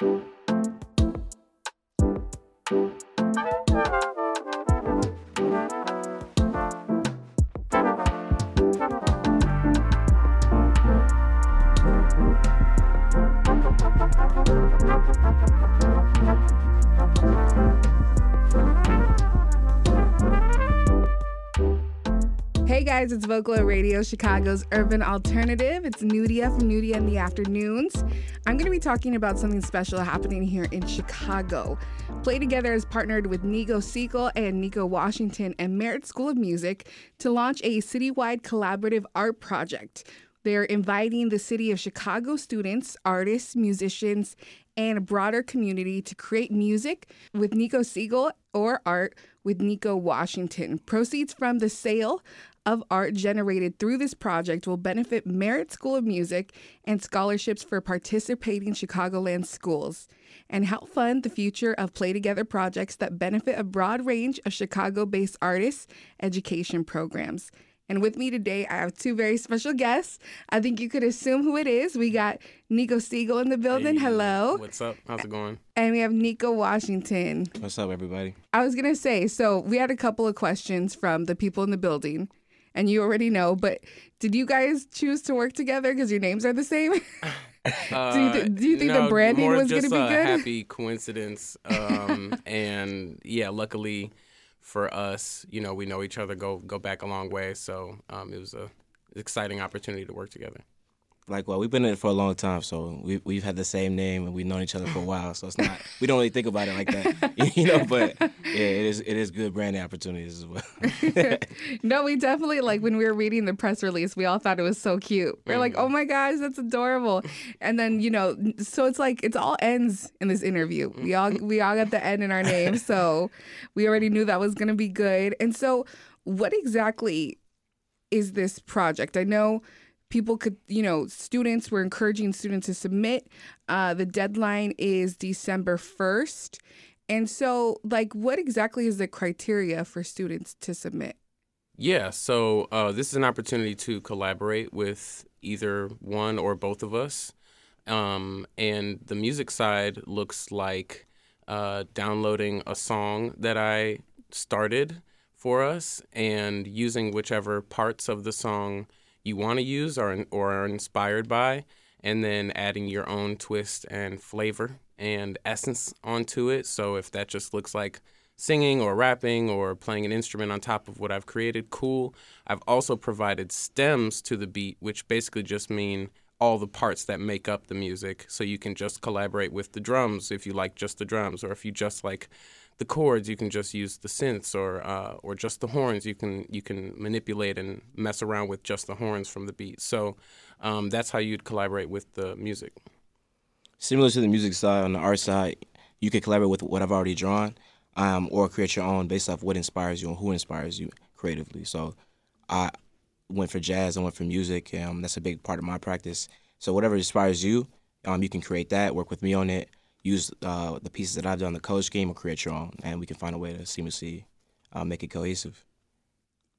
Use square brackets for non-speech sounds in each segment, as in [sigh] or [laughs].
Hey guys, it's Vocalo Radio, Chicago's urban alternative. It's Nudia from Nudia in the afternoons. I'm going to be talking about something special happening here in Chicago. Play Together has partnered with Nico Segal and Nikko Washington and Merit School of Music to launch a citywide collaborative art project. They're inviting the city of Chicago students, artists, musicians, and a broader community to create music with Nico Segal or art with Nikko Washington. Proceeds from the sale of art generated through this project will benefit Merit School of Music and scholarships for participating Chicagoland schools and help fund the future of Play Together projects that benefit a broad range of Chicago based artists' education programs. And with me today, I have two very special guests. I think you could assume who it is. We got Nico Segal in the building. Hey, Hello. What's up? How's it going? And we have Nikko Washington. What's up, everybody? I was going to say, so we had a couple of questions from the people in the building, and you already know, but did you guys choose to work together because your names are the same? Uh, [laughs] do you, th- do you think no, the branding was going to just be a good? happy coincidence. Um, [laughs] and yeah, luckily for us, you know, we know each other, go go back a long way. So um, it was a exciting opportunity to work together. Like, well, we've been in it for a long time, so we we've had the same name and we've known each other for a while. So it's not we don't really think about it like that, [laughs] you know. But yeah, it is it is good branding opportunities as well. [laughs] no, we definitely like when we were reading the press release, we all thought it was so cute. We are like, Mm-hmm. oh my gosh, that's adorable. And then you know, so it's like it's all ends in this interview. We all we all got the end in our name, so we already knew that was gonna be good. And so, what exactly is this project? I know people could, you know, students were encouraging students to submit. Uh, the deadline is December 1st. And so, like, what exactly is the criteria for students to submit? Yeah, so uh, this is an opportunity to collaborate with either one or both of us. Um, and the music side looks like uh, downloading a song that I started for us and using whichever parts of the song you want to use or, or are inspired by, and then adding your own twist and flavor and essence onto it. So if that just looks like singing or rapping or playing an instrument on top of what I've created, cool. I've also provided stems to the beat, which basically just mean all the parts that make up the music. So you can just collaborate with the drums if you like just the drums, or if you just like the chords, you can just use the synths, or uh, or just the horns. You can you can manipulate and mess around with just the horns from the beat. So um, that's how you'd collaborate with the music. Similar to the music side, on the art side, you can collaborate with what I've already drawn, um, or create your own based off what inspires you and who inspires you creatively. So I went for jazz, I went for music. Um, that's a big part of my practice. So whatever inspires you, um, you can create that, work with me on it, use uh, the pieces that I've done, the color scheme, or create your own, and we can find a way to seamlessly uh, make it cohesive.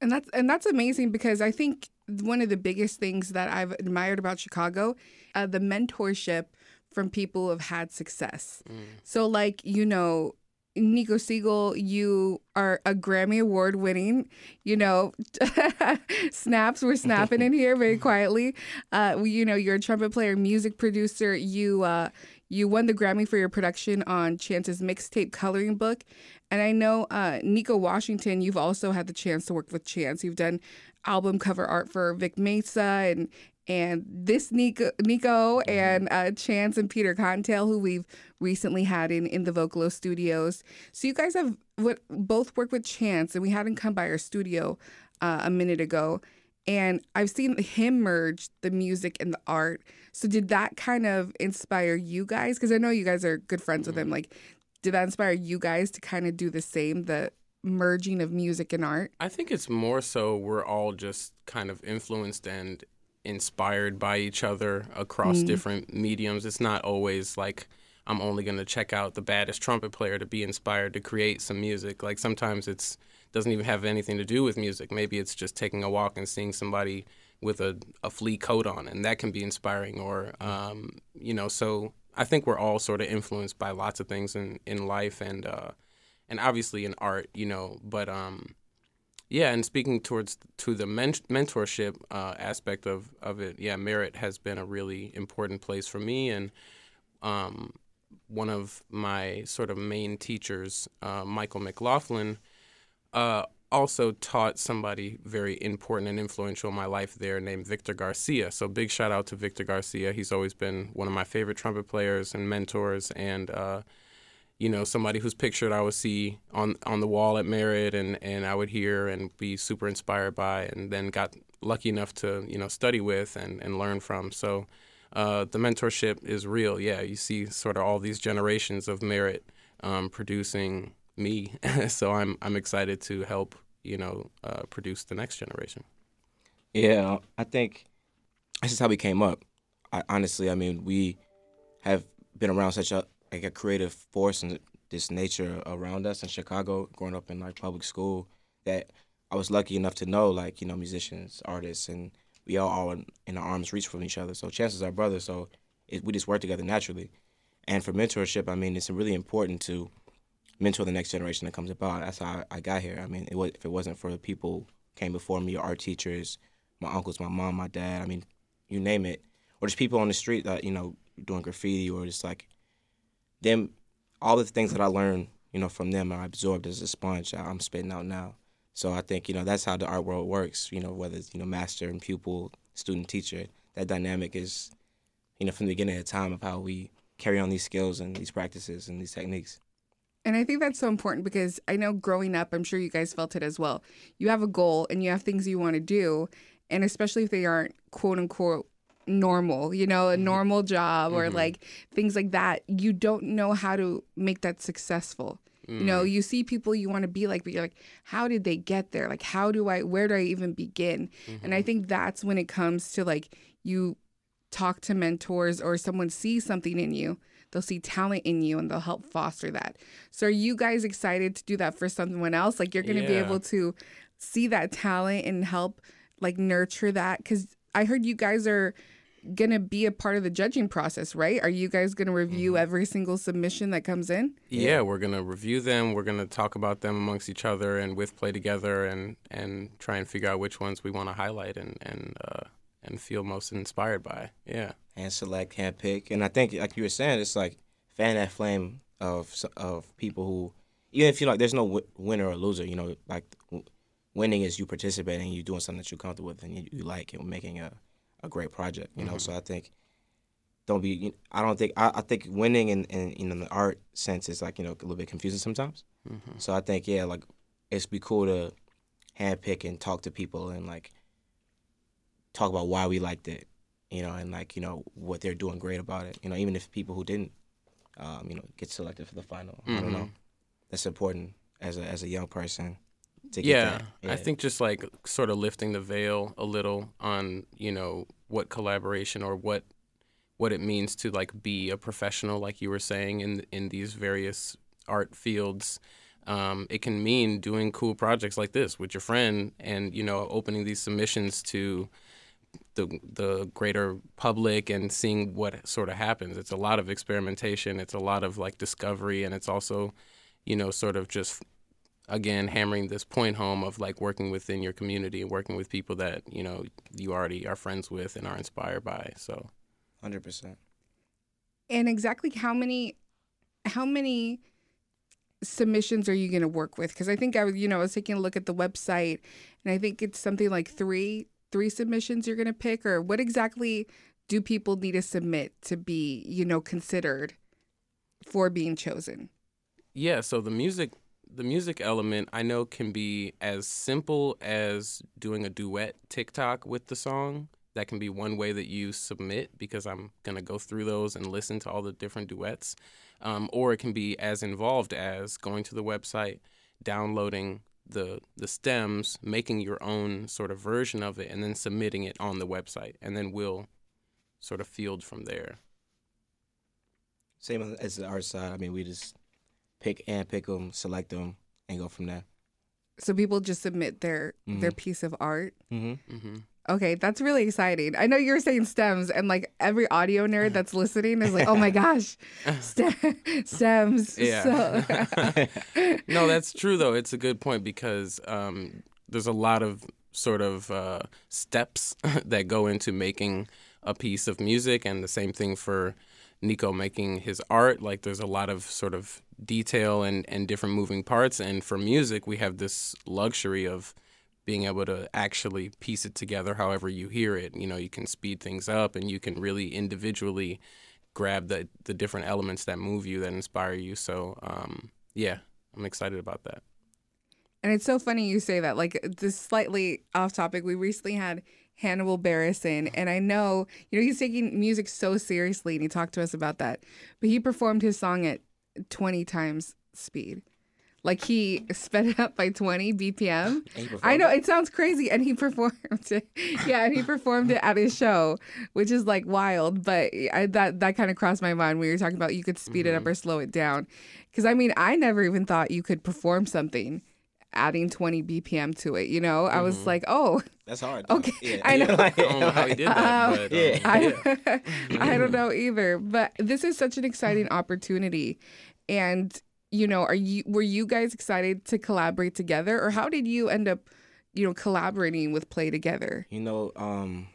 And that's and that's amazing because I think one of the biggest things that I've admired about Chicago, uh, the mentorship from people who have had success. So like you know, Nico Segal, you are a Grammy Award winning, you know, [laughs] snaps were snapping in [laughs] here very quietly. Uh, you know, you're a trumpet player, music producer. You uh, you won the Grammy for your production on Chance's mixtape coloring book. And I know uh, Nikko Washington, you've also had the chance to work with Chance. You've done album cover art for Vic Mensa and and this Nico, Nico and uh, Chance and Peter CottonTale, who we've recently had in, in the Vocalo studios. So you guys have what, both worked with Chance, and we had him come by our studio uh, a minute ago. And I've seen him merge the music and the art. So did that kind of inspire you guys? Because I know you guys are good friends with mm-hmm. him. Like, did that inspire you guys to kind of do the same, the merging of music and art? I think it's more so we're all just kind of influenced and inspired by each other across mm-hmm. different mediums. It's not always like I'm only going to check out the baddest trumpet player to be inspired to create some music. Like sometimes it's doesn't even have anything to do with music. Maybe it's just taking a walk and seeing somebody with a, a flea coat on, and that can be inspiring. Or um, you know, so I think we're all sort of influenced by lots of things in in life and uh, and obviously in art, you know. But um, yeah, and speaking towards to the men- mentorship uh, aspect of of it, yeah, Merit has been a really important place for me and. Um, one of my sort of main teachers, uh, Michael McLaughlin, uh, also taught somebody very important and influential in my life there named Victor Garcia. So big shout out to Victor Garcia. He's always been one of my favorite trumpet players and mentors and uh, you know, somebody whose picture I would see on on the wall at Merit and, and I would hear and be super inspired by and then got lucky enough to, you know, study with and, and learn from. So uh, the mentorship is real. Yeah, you see sort of all these generations of Merit um, producing me. [laughs] so I'm I'm excited to help you know uh, produce the next generation. Yeah, I think this is how we came up. I, honestly, I mean, we have been around such a like a creative force and this nature around us in Chicago, growing up in like public school, that I was lucky enough to know like you know musicians, artists, and we all are in, in arm's reach from each other. So chances are brothers. So it, we just work together naturally. And for mentorship, I mean, it's really important to mentor the next generation that comes about. That's how I got here. I mean, it was, if it wasn't for the people came before me, art teachers, my uncles, my mom, my dad. I mean, you name it, or just people on the street that you know doing graffiti, or just like them. All the things that I learned, you know, from them, I absorbed as a sponge. I'm spitting out now. So I think you know that's how the art world works. You know, whether it's you know master and pupil, student teacher, that dynamic is, you know, from the beginning of time of how we carry on these skills and these practices and these techniques. And I think that's so important because I know growing up, I'm sure you guys felt it as well. You have a goal and you have things you want to do. And especially if they aren't quote unquote normal, you know, a mm-hmm. normal job or mm-hmm. like things like that, you don't know how to make that successful. Mm. You know, mm. you see people you want to be like, but you're like, how did they get there? Like, how do I, where do I even begin? Mm-hmm. And I mm-hmm. think that's when it comes to like, you talk to mentors or someone sees something in you they'll see talent in you and they'll help foster that. So are you guys excited to do that for someone else? Like you're going to yeah. be able to see that talent and help like nurture that cuz I heard you guys are going to be a part of the judging process, right? Are you guys going to review mm-hmm. every single submission that comes in? Yeah, we're going to review them. We're going to talk about them amongst each other and with play together and and try and figure out which ones we want to highlight and and uh, and feel most inspired by. Yeah. And select, hand pick, and I think like you were saying, it's like fan that flame of of people who, even if you like, there's no w- winner or loser. You know, like winning is you participating, you doing something that you're comfortable with, and you, you like, and making a a great project. You know, mm-hmm. so I think don't be. I don't think I, I think winning in, in you know the art sense is like you know a little bit confusing sometimes. Mm-hmm. So I think yeah, like it's be cool to handpick and talk to people and like talk about why we liked it, you know, and like you know what they're doing great about it. You know, even if people who didn't, um, you know, get selected for the final. Mm-hmm. I don't know. Mm-hmm. That's important as a as a young person. Yeah, yeah, I think just like sort of lifting the veil a little on you know what collaboration or what what it means to like be a professional, like you were saying in in these various art fields. Um, it can mean doing cool projects like this with your friend, and you know, opening these submissions to the the greater public and seeing what sort of happens. It's a lot of experimentation. It's a lot of like discovery, and it's also, you know, sort of just again hammering this point home of like working within your community and working with people that you know you already are friends with and are inspired by. So, hundred percent. And exactly how many, how many submissions are you going to work with? Because I think I was, you know, I was taking a look at the website, and I think it's something like three three submissions you're going to pick or what exactly do people need to submit to be, you know, considered for being chosen? Yeah, so the music the music element I know can be as simple as doing a duet TikTok with the song. That can be one way that you submit because I'm going to go through those and listen to all the different duets. Um, or it can be as involved as going to the website, downloading the the stems, making your own sort of version of it, and then submitting it on the website, and then we'll sort of field from there. Same as the art side. I mean, we just pick and pick them, select them, and go from there. So people just submit their mm-hmm. their piece of art. Mm-hmm. Mm-hmm. Okay, that's really exciting. I know you're saying stems, and like every audio nerd that's listening is like, "Oh my gosh, stem, [laughs] stems." Yeah. So, [laughs] no, that's true though. It's a good point because um, there's a lot of sort of uh, steps [laughs] that go into making a piece of music, and the same thing for Nikko making his art. Like there's a lot of sort of detail and and different moving parts, and for music, we have this luxury of being able to actually piece it together however you hear it. You know, you can speed things up and you can really individually grab the the different elements that move you, that inspire you. So, um, yeah, I'm excited about that. and it's so funny you say that. Like this slightly off topic. We recently had Hannibal Buress, and I know you know he's taking music so seriously, and he talked to us about that. But he performed his song at 20 times speed. Like he sped it up by 20 BPM. I know it sounds crazy, and he [laughs] performed it. Yeah, and he performed it at his show, which is like wild. But I, that that kind of crossed my mind when you were talking about you could speed it up mm-hmm. or slow it down. Because I mean, I never even thought you could perform something adding 20 BPM to it. You know, I was mm-hmm. like, oh, That's hard. though. Okay, Yeah. I [laughs] know. I don't know how he did that, um, but um, yeah. I, [laughs] I don't know either. But this is such an exciting opportunity. And, you know, are you were you guys excited to collaborate together or how did you end up, you know, collaborating with Play Together? You know, um,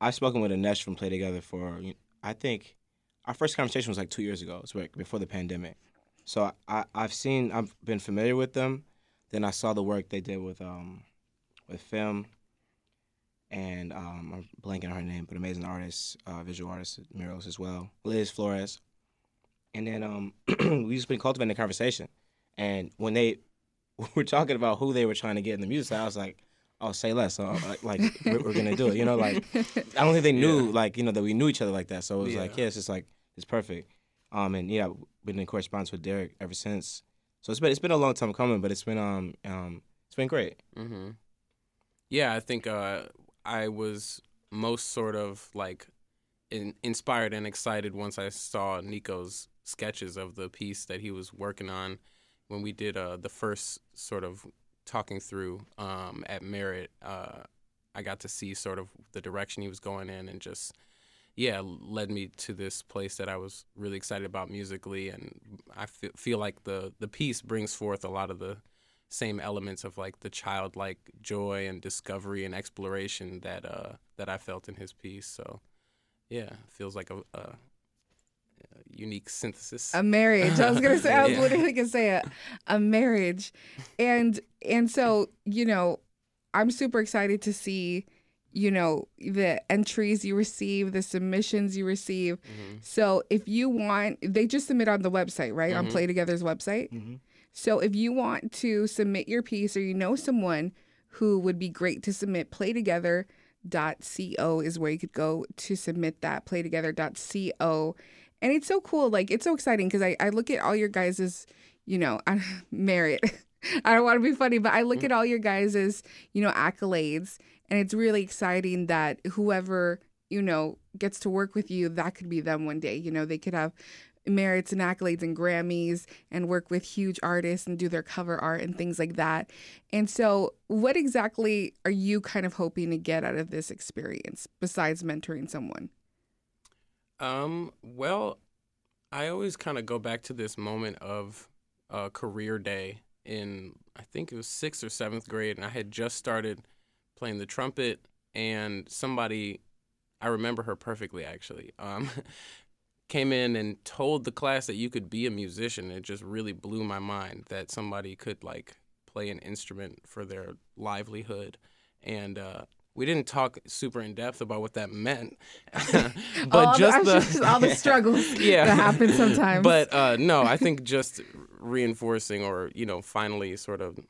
I've spoken with Anesh from Play Together for, I think, our first conversation was like two years ago. It's like before the pandemic. So I, I've seen, I've been familiar with them. Then I saw the work they did with, um, with film, and um, I'm blanking on her name, but amazing artist, uh, visual artist, murals as well, Liz Flores. And then um, [clears throat] we just been cultivating the conversation. And when they [laughs] were talking about who they were trying to get in the music, I was like, oh, say less. So, like, like we're, we're gonna do it. You know, like I don't think they knew, like you know, that we knew each other like that. So it was like, Yeah. yeah, it's just like it's perfect. Um, and yeah, been in correspondence with Derek ever since. So it's been it's been a long time coming, but it's been um um it's been great. Mm-hmm. Yeah, I think uh, I was most sort of like in, inspired and excited once I saw Nikko's sketches of the piece that he was working on when we did uh, the first sort of talking through um, at Merit. Uh, I got to see sort of the direction he was going in and just yeah led me to this place that I was really excited about musically and I feel, feel like the the piece brings forth a lot of the same elements of like the childlike joy and discovery and exploration that uh that I felt in his piece so yeah feels like a, a unique synthesis A marriage. I was gonna say I was [laughs] Yeah. literally gonna say a, a marriage. And and so, you know, I'm super excited to see, you know, the entries you receive, the submissions you receive. Mhm. So if you want they just submit on the website, right? On Mhm. Play Together's website. Mm-hmm. So if you want to submit your piece or you know someone who would be great to submit, playtogether.co is where you could go to submit that. Playtogether.co. And it's so cool. Like, it's so exciting because I, I look at all your guys' you know, [laughs] merit. [laughs] I don't want to be funny, but I look mm-hmm. at all your guys' you know, accolades. And it's really exciting that whoever, you know, gets to work with you, that could be them one day. You know, they could have merits and accolades and Grammys and work with huge artists and do their cover art and things like that. And so, what exactly are you kind of hoping to get out of this experience besides mentoring someone? Um, well, I always kind of go back to this moment of uh, career day in, I think it was sixth or seventh grade, and I had just started playing the trumpet, and somebody, I remember her perfectly actually, um, [laughs] came in and told the class that you could be a musician. It just really blew my mind that somebody could like play an instrument for their livelihood, and uh, we didn't talk super in depth about what that meant, [laughs] but all just the, the, just all the [laughs] struggles [laughs] Yeah. that happen sometimes. but uh, no, I think just reinforcing or you know finally sort of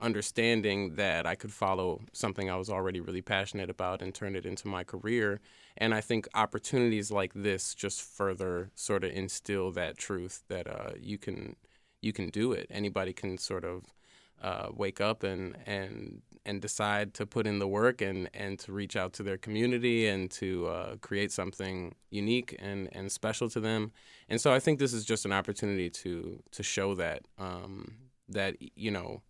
understanding that I could follow something I was already really passionate about and turn it into my career. And I think opportunities like this just further sort of instill that truth that uh, you can you can do it. Anybody can sort of uh, wake up and and and decide to put in the work and and to reach out to their community and to uh, create something unique and and special to them. And so I think this is just an opportunity to to show that um, that you know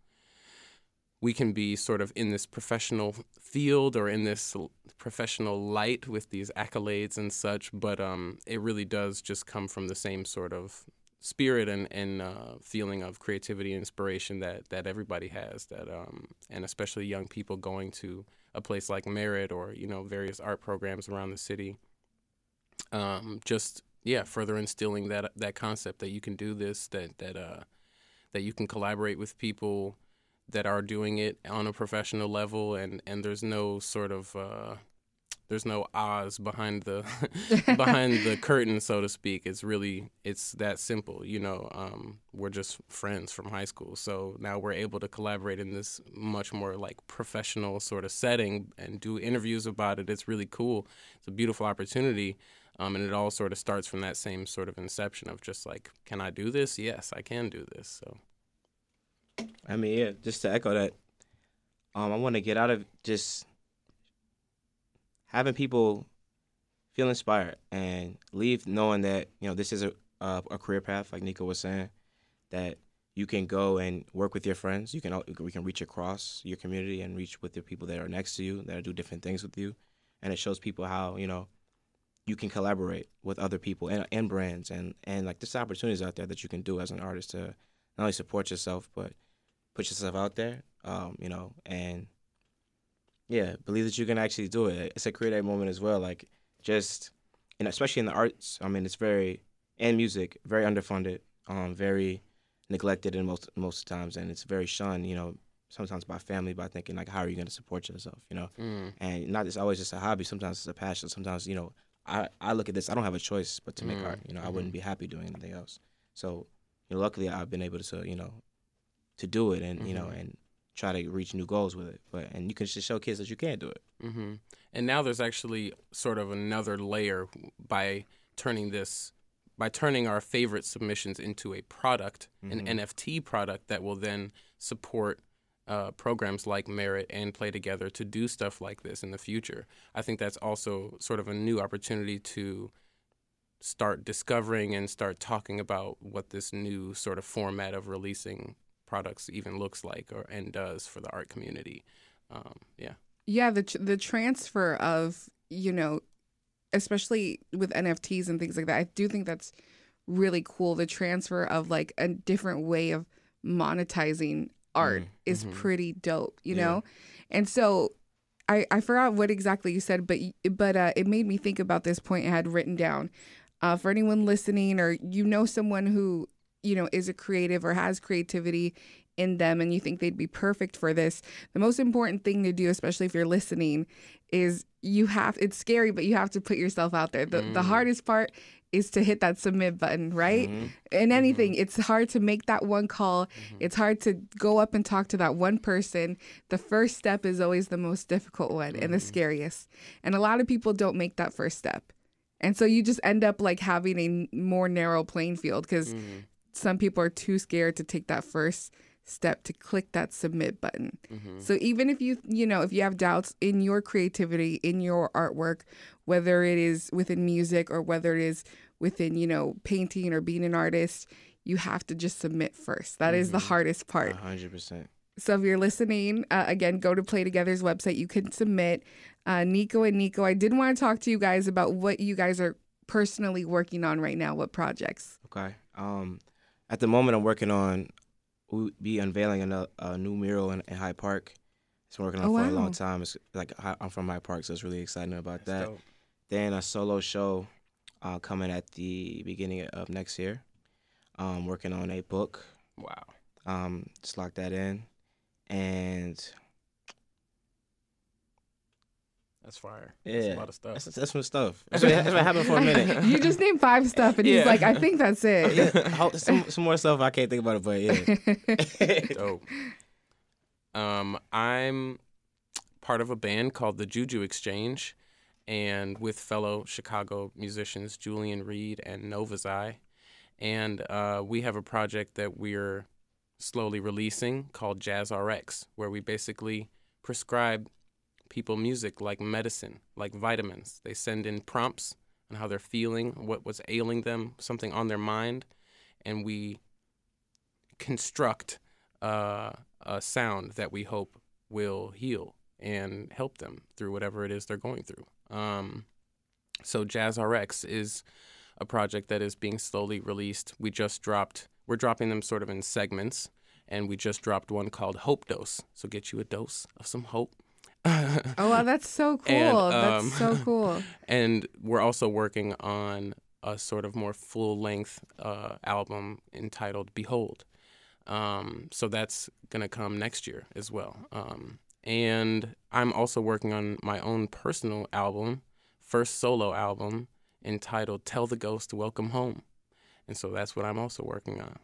we can be sort of in this professional field or in this professional light with these accolades and such, but um, it really does just come from the same sort of spirit and, and uh, feeling of creativity and inspiration that, that everybody has that um, and especially young people going to a place like Merit or you know various art programs around the city um, just yeah further instilling that that concept that you can do this that that uh, that you can collaborate with people that are doing it on a professional level and and there's no sort of uh, there's no Oz behind the [laughs] [laughs] behind the curtain, so to speak. It's really it's that simple. You know, um, we're just friends from high school, so now we're able to collaborate in this much more like professional sort of setting and do interviews about it. It's really cool. It's a beautiful opportunity. Um, and it all sort of starts from that same sort of inception of just like, can I do this? Yes, I can do this. So, I mean, yeah, just to echo that, um, I want to get out of just having people feel inspired and leave knowing that you know this is a a, a career path, like Nico was saying, that you can go and work with your friends. You can we can reach across your community and reach with the people that are next to you that do different things with you, and it shows people how you know you can collaborate with other people and, and brands and and like there's opportunities out there that you can do as an artist to not only support yourself but put yourself out there, um, you know, and yeah, believe that you can actually do it. It's a creative moment as well. Like just, and especially in the arts. I mean, it's very and music very underfunded, um, very neglected in most most times, and it's very shunned. You know, sometimes by family by thinking like, how are you going to support yourself? You know, mm. and not it's always just a hobby. Sometimes it's a passion. Sometimes you know, I I look at this. I don't have a choice but to make mm. art. You know, mm-hmm. I wouldn't be happy doing anything else. So, you know, luckily I've been able to you know, to do it, and mm-hmm. you know, mm-hmm. and try to reach new goals with it. But and you can just show kids that you can do it. Mm-hmm. And now there's actually sort of another layer by turning this by turning our favorite submissions into a product, mm-hmm. an NFT product that will then support uh, programs like Merit and Play Together to do stuff like this in the future. I think that's also sort of a new opportunity to start discovering and start talking about what this new sort of format of releasing products even looks like or and does for the art community. Um, yeah. Yeah, the the transfer of you know, especially with NFTs and things like that, I do think that's really cool. The transfer of like a different way of monetizing art mm-hmm. is mm-hmm. pretty dope, you yeah. know, and so. I, I forgot what exactly you said, but but uh, it made me think about this point I had written down. Uh, for anyone listening, or you know someone who you know, is a creative or has creativity in them and you think they'd be perfect for this, the most important thing to do, especially if you're listening, is you have it's scary, but you have to put yourself out there. The mm. the hardest part is to hit that submit button, right? Mm-hmm. In anything, mm-hmm. it's hard to make that one call. Mm-hmm. It's hard to go up and talk to that one person. The first step is always the most difficult one and the mm-hmm. scariest. And a lot of people don't make that first step. And so you just end up like having a more narrow playing field because mm-hmm some people are too scared to take that first step to click that submit button. Mm-hmm. So even if you you know if you have doubts in your creativity, in your artwork, whether it is within music or whether it is within, you know, painting or being an artist, you have to just submit first. That mm-hmm. is the mm-hmm. hardest part. 100%. So if you're listening, uh, again, go to Play Together's website. You can submit. Uh, Nico and Nico, I did want to talk to you guys about what you guys are personally working on right now. What projects? Okay. Um, at the moment, I'm working on we'll be unveiling a, a new mural in, in Hyde Park. It's been working on oh, for wow. a long time. It's like I'm from Hyde Park, so it's really exciting about That's that. Dope. Then a solo show uh, coming at the beginning of next year. Um, working on a book. Wow. Um, just lock that in, and that's fire. Yeah, that's a lot of stuff. That's, that's some stuff. [laughs] That's what, that's what happened for a minute. [laughs] you just named five stuff, and yeah. he's like, "I think that's it." Yeah, some, some more stuff I can't think about it, but yeah. [laughs] Dope. Um, I'm part of a band called the Juju Exchange, and with fellow Chicago musicians Julian Reed and Novazai, and uh, we have a project that we're slowly releasing called Jazz RX, where we basically prescribe people music like medicine, like vitamins. They send in prompts on how they're feeling, what was ailing them, something on their mind, and we construct uh, a sound that we hope will heal and help them through whatever it is they're going through. Um, so Jazz RX is a project that is being slowly released. We just dropped, we're dropping them sort of in segments, and we just dropped one called Hope Dose. So get you a dose of some hope. [laughs] oh wow, that's so cool. And, um, that's so cool. [laughs] and we're also working on a sort of more full length uh, album entitled Behold. Um, so that's going to come next year as well. Um, and I'm also working on my own personal album, first solo album, entitled Tell the Ghost to Welcome Home. And so that's what I'm also working on.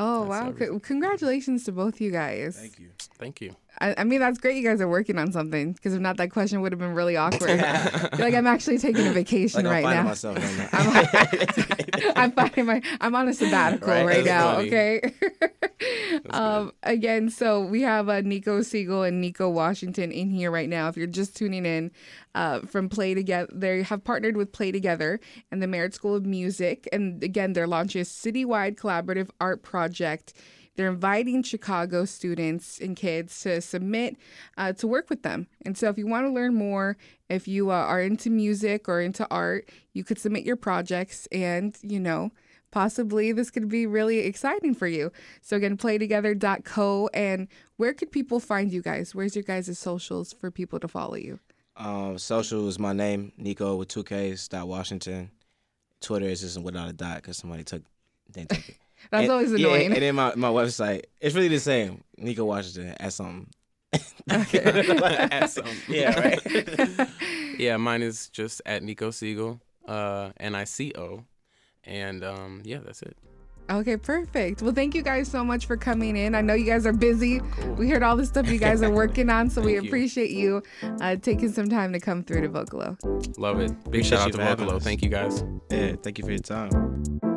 Oh That's wow! C- Congratulations to both you guys. Thank you. Thank you. I, I mean, that's great. You guys are working on something because if not, that question would have been really awkward. [laughs] You're like I'm actually taking a vacation Like I'm right finding now. myself right [laughs] now. [laughs] I'm finding my. I'm on a sabbatical Right, right, now. funny. Okay. um. Again, so we have uh, Nico Segal and Nikko Washington in here right now. If you're just tuning in, uh, from Play Together, they have partnered with Play Together and the Merit School of Music, and again, they're launching a citywide collaborative art project. They're inviting Chicago students and kids to submit uh, to work with them. And so, if you want to learn more, if you uh, are into music or into art, you could submit your projects, and you know, possibly this could be really exciting for you. So, again, playtogether.co. And where could people find you guys? Where's your guys' socials for people to follow you? Um, social is my name, Nikko with two Ks. Dot Washington. Twitter is just without a dot because somebody took. Didn't take it. [laughs] That's And- always yeah, annoying. and then my, my website, it's really the same. Nikko Washington at something. [laughs] [laughs] At something. Yeah, right. Yeah, mine is just at Nico Segal, uh, N I C O. And um, yeah, that's it. Okay, perfect. Well, thank you guys so much for coming in. I know you guys are busy. We heard all the stuff you guys are working on, so we Thank you. appreciate you uh, taking some time to come through to Vocalo. Love it. Big Appreciate shout out to for Vocalo. Thank you guys. yeah, thank you for your time.